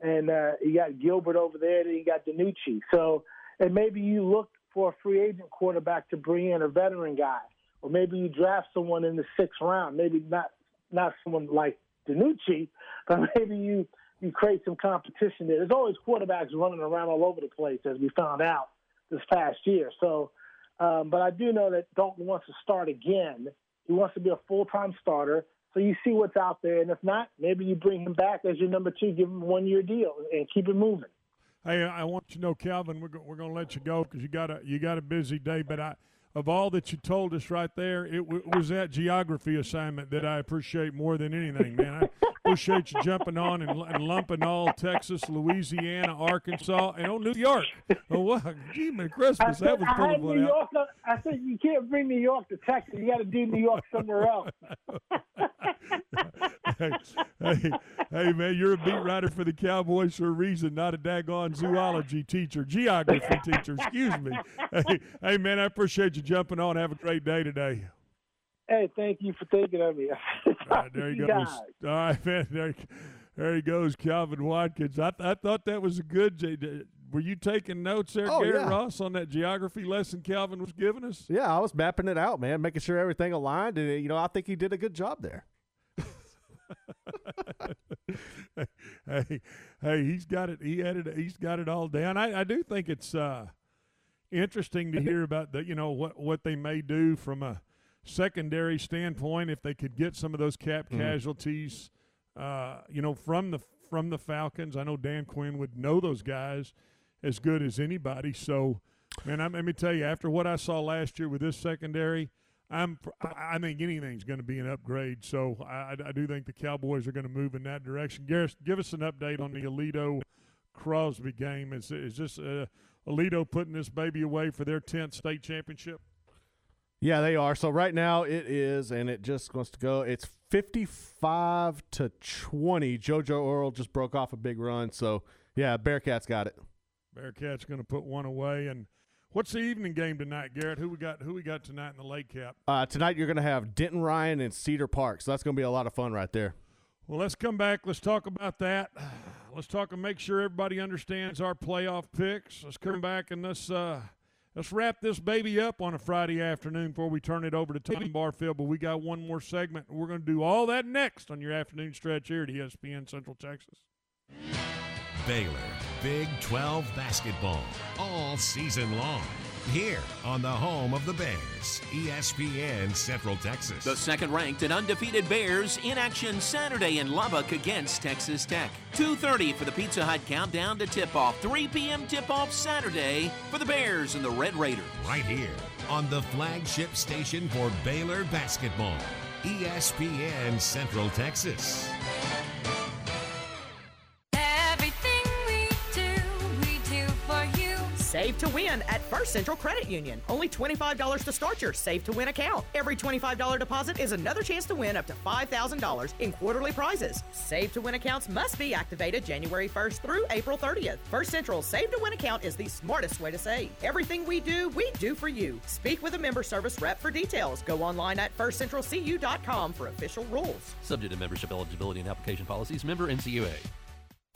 and uh, you got Gilbert over there, then you got DiNucci. So and maybe you look for a free agent quarterback to bring in a veteran guy, or maybe you draft someone in the sixth round. Maybe not not someone like DiNucci, but maybe you you create some competition there. There's always quarterbacks running around all over the place, as we found out this past year. So, um, but I do know that Dalton wants to start again. He wants to be a full time starter. So you see what's out there, and if not, maybe you bring him back as your number two, give him a one year deal, and keep it moving. Hey, I want you to know, Calvin, we're, go- we're going to let you go because you got a you got a busy day. But I, of all that you told us right there, it w- was that geography assignment that I appreciate more than anything, man. I appreciate you jumping on and, and lumping all Texas, Louisiana, Arkansas, and oh, New York. Oh, wow. Gee, man, Christmas, said, that was pulling had one New out. York. I said you can't bring New York to Texas. You got to do New York somewhere else. hey, hey, hey, man, you're a beat writer for the Cowboys for a reason, not a daggone zoology teacher, geography teacher. Excuse me. Hey, hey, man, I appreciate you jumping on. Have a great day today. Hey, thank you for thinking of me. All right, there he You goes. All right, man. There, there he goes, Calvin Watkins. I, I thought that was a good. J- Were you taking notes there, Oh, Garrett yeah. Ross, on that geography lesson Calvin was giving us? Yeah, I was mapping it out, man, making sure everything aligned, and you know, I think he did a good job there. hey, hey, he's got it. He had it. He's got it all down. I, I do think it's uh, interesting to hear about the, you know, what what they may do from a secondary standpoint if they could get some of those cap Mhm. casualties, uh, you know, from the from the Falcons. I know Dan Quinn would know those guys as good as anybody. So, man, I'm, let me tell you, after what I saw last year with this secondary. I'm. I I think anything's going to be an upgrade. So I, I do think the Cowboys are going to move in that direction. Garrett, give us an update on the Aledo Crosby game. Is is this uh, Aledo putting this baby away for their tenth state championship? Yeah, they are. So right now it is, and it just wants to go. It's fifty-five to twenty. JoJo Earle just broke off a big run, so yeah, Bearcats got it. Bearcats going to put one away. And what's the evening game tonight, Garrett? Who we got? Who we got tonight in the late Cap? Uh, tonight you're going to have Denton Ryan and Cedar Park, so that's going to be a lot of fun right there. Well, let's come back. Let's talk about that. Let's talk and make sure everybody understands our playoff picks. Let's come back and let's uh, let's wrap this baby up on a Friday afternoon before we turn it over to Tom Barfield. But we got one more segment. We're going to do all that next on your afternoon stretch here at ESPN Central Texas. Baylor, Big 12 basketball, all season long. Here on the home of the Bears, ESPN Central Texas. The second ranked and undefeated Bears in action Saturday in Lubbock against Texas Tech. 2.30 for the Pizza Hut countdown to tip off. 3 p.m. tip off Saturday for the Bears and the Red Raiders. Right here on the flagship station for Baylor basketball, ESPN Central Texas. Save to win at First Central Credit Union. Only $25 to start your Save to Win account. Every $25 deposit is another chance to win up to $5,000 in quarterly prizes. Save to Win accounts must be activated January 1st through April 30th. First Central Save to Win account is the smartest way to save. Everything we do, we do for you. Speak with a member service rep for details. Go online at firstcentralcu.com for official rules. Subject to membership eligibility and application policies. Member NCUA.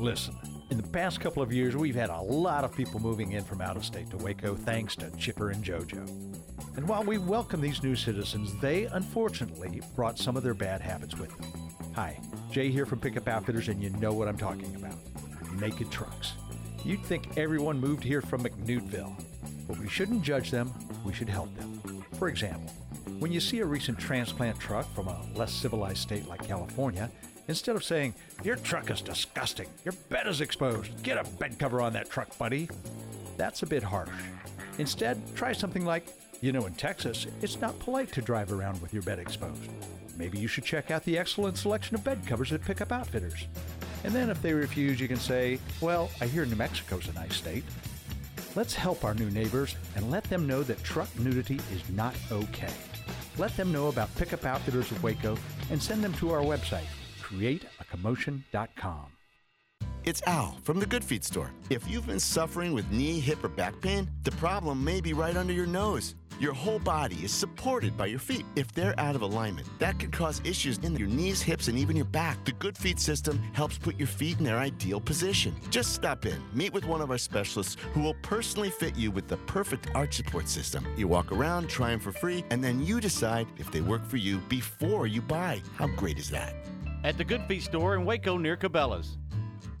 Listen, in the past couple of years, we've had a lot of people moving in from out of state to Waco thanks to Chipper and JoJo. And while we welcome these new citizens, they unfortunately brought some of their bad habits with them. Hi, Jay here from Pickup Outfitters, and you know what I'm talking about naked trucks. You'd think everyone moved here from McNewtville, but we shouldn't judge them, we should help them. For example, when you see a recent transplant truck from a less civilized state like California, instead of saying, Your truck is disgusting, your bed is exposed, get a bed cover on that truck, buddy, that's a bit harsh. Instead, try something like, You know, in Texas, it's not polite to drive around with your bed exposed. Maybe you should check out the excellent selection of bed covers at Pickup Outfitters. And then if they refuse, you can say, Well, I hear New Mexico's a nice state. Let's help our new neighbors and let them know that truck nudity is not okay. Let them know about Pickup Outfitters of Waco and send them to our website, createacommotion.com. It's Al from the Good Feet store. If you've been suffering with knee, hip, or back pain, the problem may be right under your nose. Your whole body is supported by your feet. If they're out of alignment, that could cause issues in your knees, hips, and even your back. The Good Feet system helps put your feet in their ideal position. Just stop in, meet with one of our specialists who will personally fit you with the perfect arch support system. You walk around, try them for free, and then you decide if they work for you before you buy. How great is that? At the Good Feet store in Waco near Cabela's.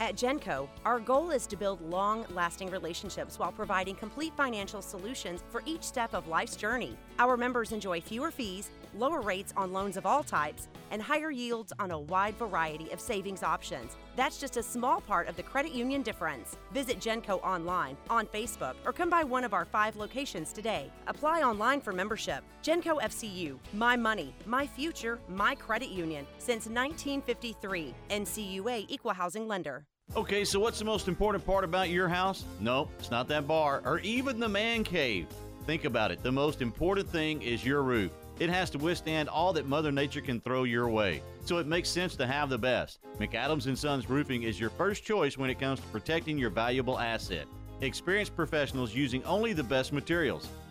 At Genco, our goal is to build long lasting relationships while providing complete financial solutions for each step of life's journey. Our members enjoy fewer fees, lower rates on loans of all types, and higher yields on a wide variety of savings options. That's just a small part of the credit union difference. Visit Genco online, on Facebook, or come by one of our five locations today. Apply online for membership. Genco FCU, my money, my future, my credit union since 1953. NCUA Equal Housing Lender. Okay, so what's the most important part about your house? Nope, it's not that bar or even the man cave. Think about it. The most important thing is your roof. It has to withstand all that Mother Nature can throw your way. So it makes sense to have the best. McAdams and Sons Roofing is your first choice when it comes to protecting your valuable asset. Experienced professionals using only the best materials.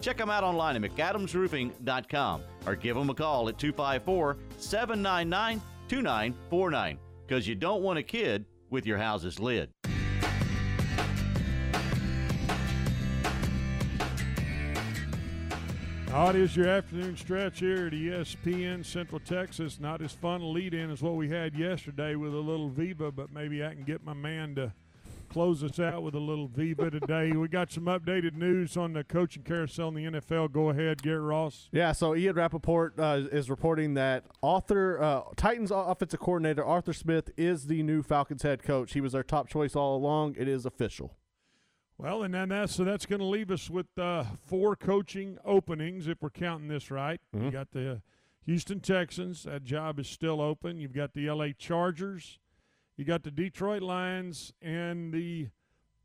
Check them out online at McAdamsRoofing.com or give them a call at 254 799 2949 because you don't want a kid with your house's lid. Oh, it is your afternoon stretch here at ESPN Central Texas. Not as fun a lead in as what we had yesterday with a little Viva, but maybe I can get my man to close us out with a little Viva today. we got some updated news on the coaching carousel in the NFL. Go ahead, Garrett Ross. Yeah, so Ian Rapoport uh, is reporting that Arthur uh, Titans offensive coordinator Arthur Smith is the new Falcons head coach. He was their top choice all along. It is official. Well, and then that's so that's going to leave us with uh, four coaching openings if we're counting this right. You got the Houston Texans. That job is still open. You've got the L.A. Chargers. You got the Detroit Lions and the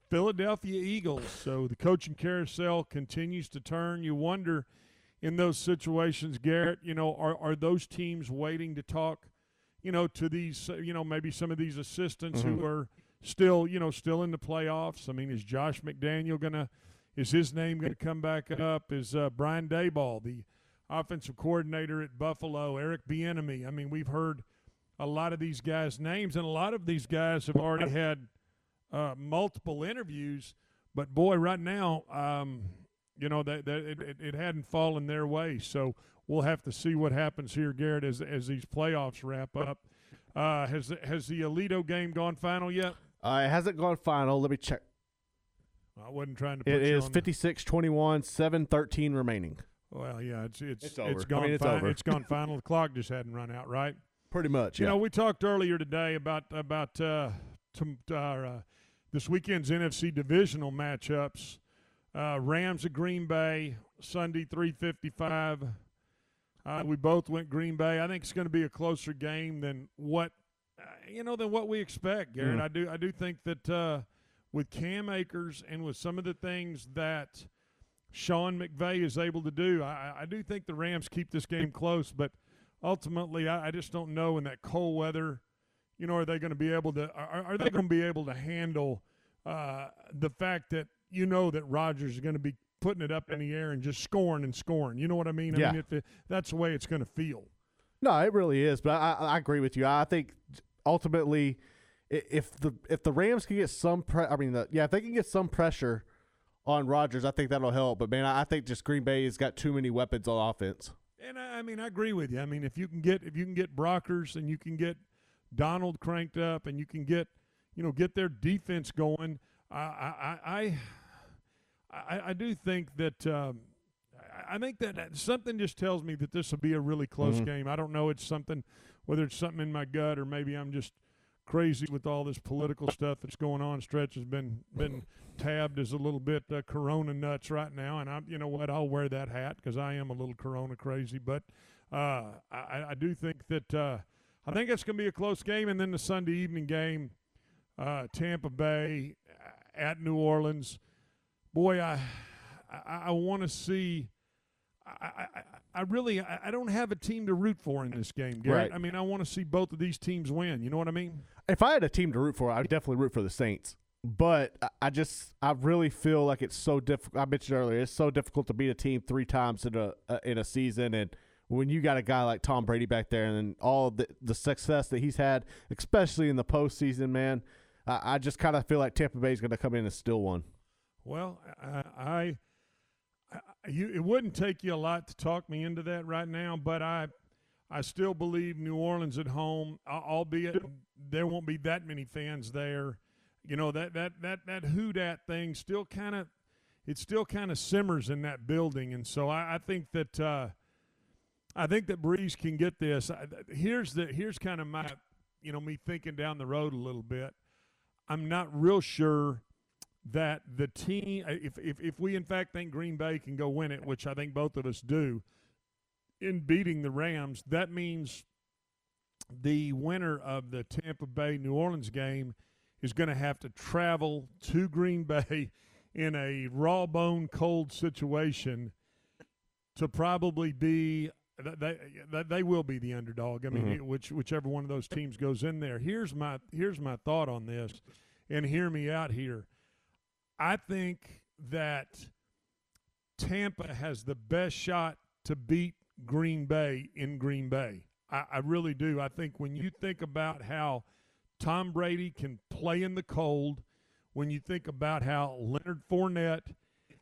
Philadelphia Eagles. So the coaching carousel continues to turn. You wonder in those situations, Garrett, you know, are, are those teams waiting to talk, you know, to these, uh, you know, maybe some of these assistants Mhm. who are still, you know, still in the playoffs? I mean, is Josh McDaniel going to, is his name going to come back up? Is uh, Brian Daboll, the offensive coordinator at Buffalo, Eric Bieniemy? I mean, we've heard a lot of these guys' names, and a lot of these guys have already had uh, multiple interviews. But boy, right now, um, you know that, that it, it, hadn't fallen their way. So we'll have to see what happens here, Garrett, as as these playoffs wrap up. Uh, has has the Aledo game gone final yet? Uh, it hasn't gone final. Let me check. I wasn't trying to. Put It is the- 56 21, 7 13 remaining. Well, yeah, it's it's It's it's, over. I gone. mean, it's over. It's gone final. The clock just hadn't run out, right? Pretty much, You yeah. know, we talked earlier today about about uh, our, uh, this weekend's NFC divisional matchups. Uh, Rams at Green Bay Sunday, three fifty-five. Uh, we both went Green Bay. I think it's going to be a closer game than what uh, you know than what we expect, Garrett. Mm. I do I do think that uh, with Cam Akers and with some of the things that Sean McVay is able to do, I, I do think the Rams keep this game close. But ultimately, I, I just don't know in that cold weather. You know, are they going to be able to? Are, are they going to be able to handle uh, the fact that you know that Rodgers is going to be putting it up in the air and just scoring and scoring? You know what I mean? I Yeah. mean, if it, that's the way it's going to feel. No, it really is. But I, I agree with you. I think ultimately, if the if the Rams can get some, pre- I mean, the, yeah, if they can get some pressure on Rodgers, I think that'll help. But man, I, I think just Green Bay has got too many weapons on offense. And I, I mean, I agree with you. I mean, if you can get if you can get Brockers and you can get Donald cranked up and you can get you know get their defense going, I I I I, I do think that. Um, I- I think that that something just tells me that this will be a really close Mhm. game. I don't know. It's something, whether it's something in my gut or maybe I'm just crazy with all this political stuff that's going on. Stretch has been been tabbed as a little bit uh, Corona nuts right now, and I, you know what, I'll wear that hat because I am a little Corona crazy. But uh, I, I do think that uh, I think it's going to be a close game, and then the Sunday evening game, uh, Tampa Bay uh, at New Orleans. Boy, I I, I want to see. I, I, really I, I don't have a team to root for in this game, Garrett. Right. I mean, I want to see both of these teams win. You know what I mean? If I had a team to root for, I'd definitely root for the Saints. But I- just, I really feel like it's so difficult. I mentioned earlier, it's so difficult to beat a team three times in a uh, in a season, and when you got a guy like Tom Brady back there, and all the the success that he's had, especially in the postseason, man, I, I just kind of feel like Tampa Bay is going to come in and steal one. Well, I, I you, it wouldn't take you a lot to talk me into that right now, but I, I still believe New Orleans at home, albeit there won't be that many fans there. You know that that that that who dat thing still kind of, it still kind of simmers in that building, and so I, I think that. Uh, I think that Brees can get this. I- Here's the here's kind of my, you know, me thinking down the road a little bit. I'm not real sure that the team, if if if we in fact think Green Bay can go win it, which I think both of us do, in beating the Rams, that means the winner of the Tampa Bay New Orleans game is going to have to travel to Green Bay in a raw bone cold situation to probably be they they will be the underdog. I mean, Mhm. which whichever one of those teams goes in there. Here's my here's my thought on this, and hear me out here. I think that Tampa has the best shot to beat Green Bay in Green Bay. I, I really do. I think when you think about how Tom Brady can play in the cold, when you think about how Leonard Fournette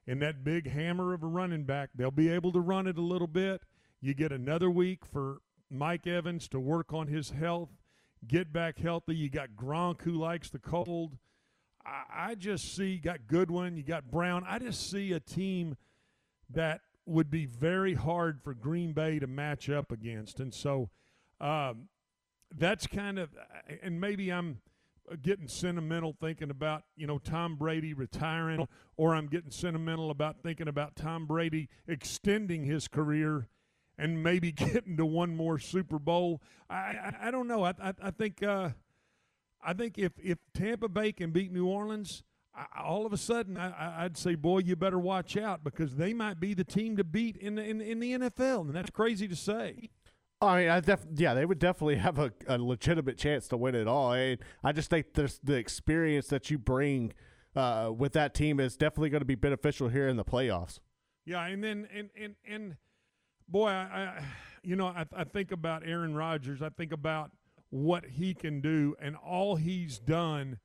and that big hammer of a running back, they'll be able to run it a little bit. You get another week for Mike Evans to work on his health, get back healthy. You got Gronk who likes the cold. I, I just see got Godwin, you got Brown. I just see a team that would be very hard for Green Bay to match up against, and so um, that's kind of, and maybe I'm getting sentimental thinking about you know Tom Brady retiring, or I'm getting sentimental about thinking about Tom Brady extending his career and maybe getting to one more Super Bowl. I I, I don't know. I I, I think uh, I think if if Tampa Bay can beat New Orleans. I, all of a sudden, I, I'd say, boy, you better watch out because they might be the team to beat in the, in, in the NFL, and that's crazy to say. I mean, I def- yeah, they would definitely have a, a legitimate chance to win it all. I, I just think there's the experience that you bring uh, with that team is definitely going to be beneficial here in the playoffs. Yeah, and then and and and boy, I, I you know I, I think about Aaron Rodgers. I think about what he can do and all he's done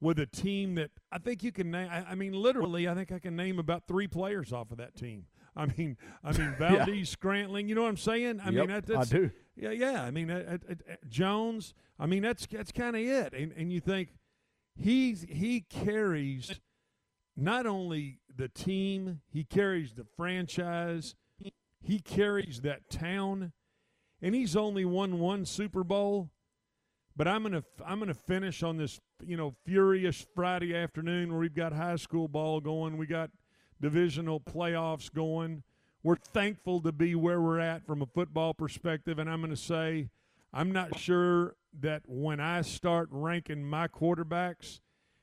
with a team that I think you can name. I, I mean, literally, I think I can name about three players off of that team. I mean, I mean Yeah. Valdes, Scantling. You know what I'm saying? I Yep, mean, that, I do. Yeah, yeah. I mean, uh, uh, uh, Jones. I mean, that's that's kind of it. And and you think he's he carries not only the team, he carries the franchise, he carries that town, and he's only won one Super Bowl. But I'm gonna I'm gonna finish on this you know furious Friday afternoon where we've got high school ball going, we got divisional playoffs going. We're thankful to be where we're at from a football perspective, and I'm gonna say I'm not sure that when I start ranking my quarterbacks,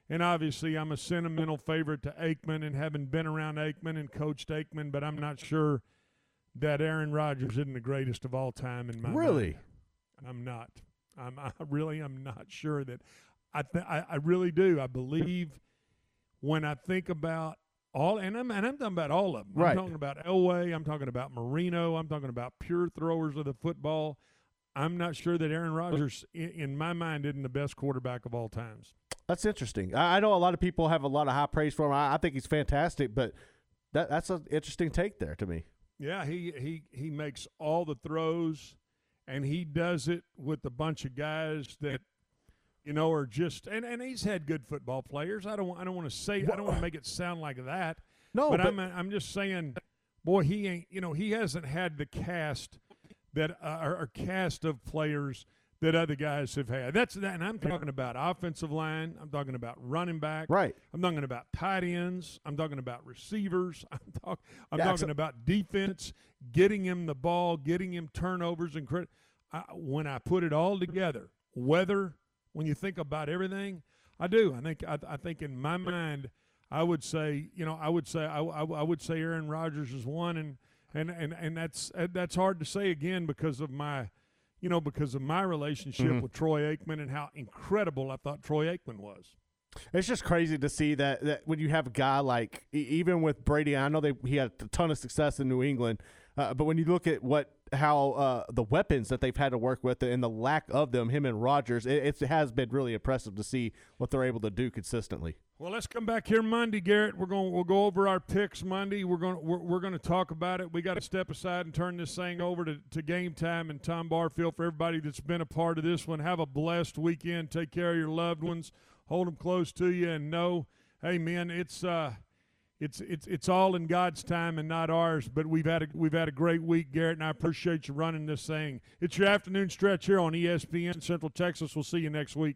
and obviously I'm a sentimental favorite to Aikman and having been around Aikman and coached Aikman, but I'm not sure that Aaron Rodgers isn't the greatest of all time in my Really? mind. I'm not. I'm, I really am not sure that. I, th- I I really do. I believe when I think about all, and I'm and I'm talking about all of them. Right. I'm talking about Elway. I'm talking about Marino. I'm talking about pure throwers of the football. I'm not sure that Aaron Rodgers, in, in my mind, isn't the best quarterback of all times. That's interesting. I, I know a lot of people have a lot of high praise for him. I, I think he's fantastic, but that that's an interesting take there to me. Yeah, he he he makes all the throws, and he does it with a bunch of guys that you know are just and, and he's had good football players. I don't I don't want to say I don't want to make it sound like that. No, but, but- I'm I'm just saying, boy, he ain't you know he hasn't had the cast that uh, are cast of players that other guys have had. That's that, and I'm talking about offensive line. I'm talking about running back. Right. I'm talking about tight ends. I'm talking about receivers. I'm, talk, I'm Yeah, talking about defense, getting him the ball, getting him turnovers and credit. I, when I put it all together, whether when you think about everything, I do. I think I, I think in my mind, I would say you know I would say I, I, I would say Aaron Rodgers is one, and and and and that's that's hard to say again because of my. You know, because of my relationship Mhm. with Troy Aikman and how incredible I thought Troy Aikman was. It's just crazy to see that, that when you have a guy like even with Brady, I know they he had a ton of success in New England, uh, but when you look at what how uh, the weapons that they've had to work with and the lack of them, him and Rodgers, it, it has been really impressive to see what they're able to do consistently. Well, let's come back here Monday, Garrett. We're going. We'll go over our picks Monday. We're going. We're, we're going to talk about it. We got to step aside and turn this thing over to, to game time. And Tom Barfield, for everybody that's been a part of this one, have a blessed weekend. Take care of your loved ones. Hold them close to you, and know, hey, man, it's uh, it's it's it's all in God's time and not ours. But we've had a we've had a great week, Garrett, and I appreciate you running this thing. It's your afternoon stretch here on ESPN Central Texas. We'll see you next week.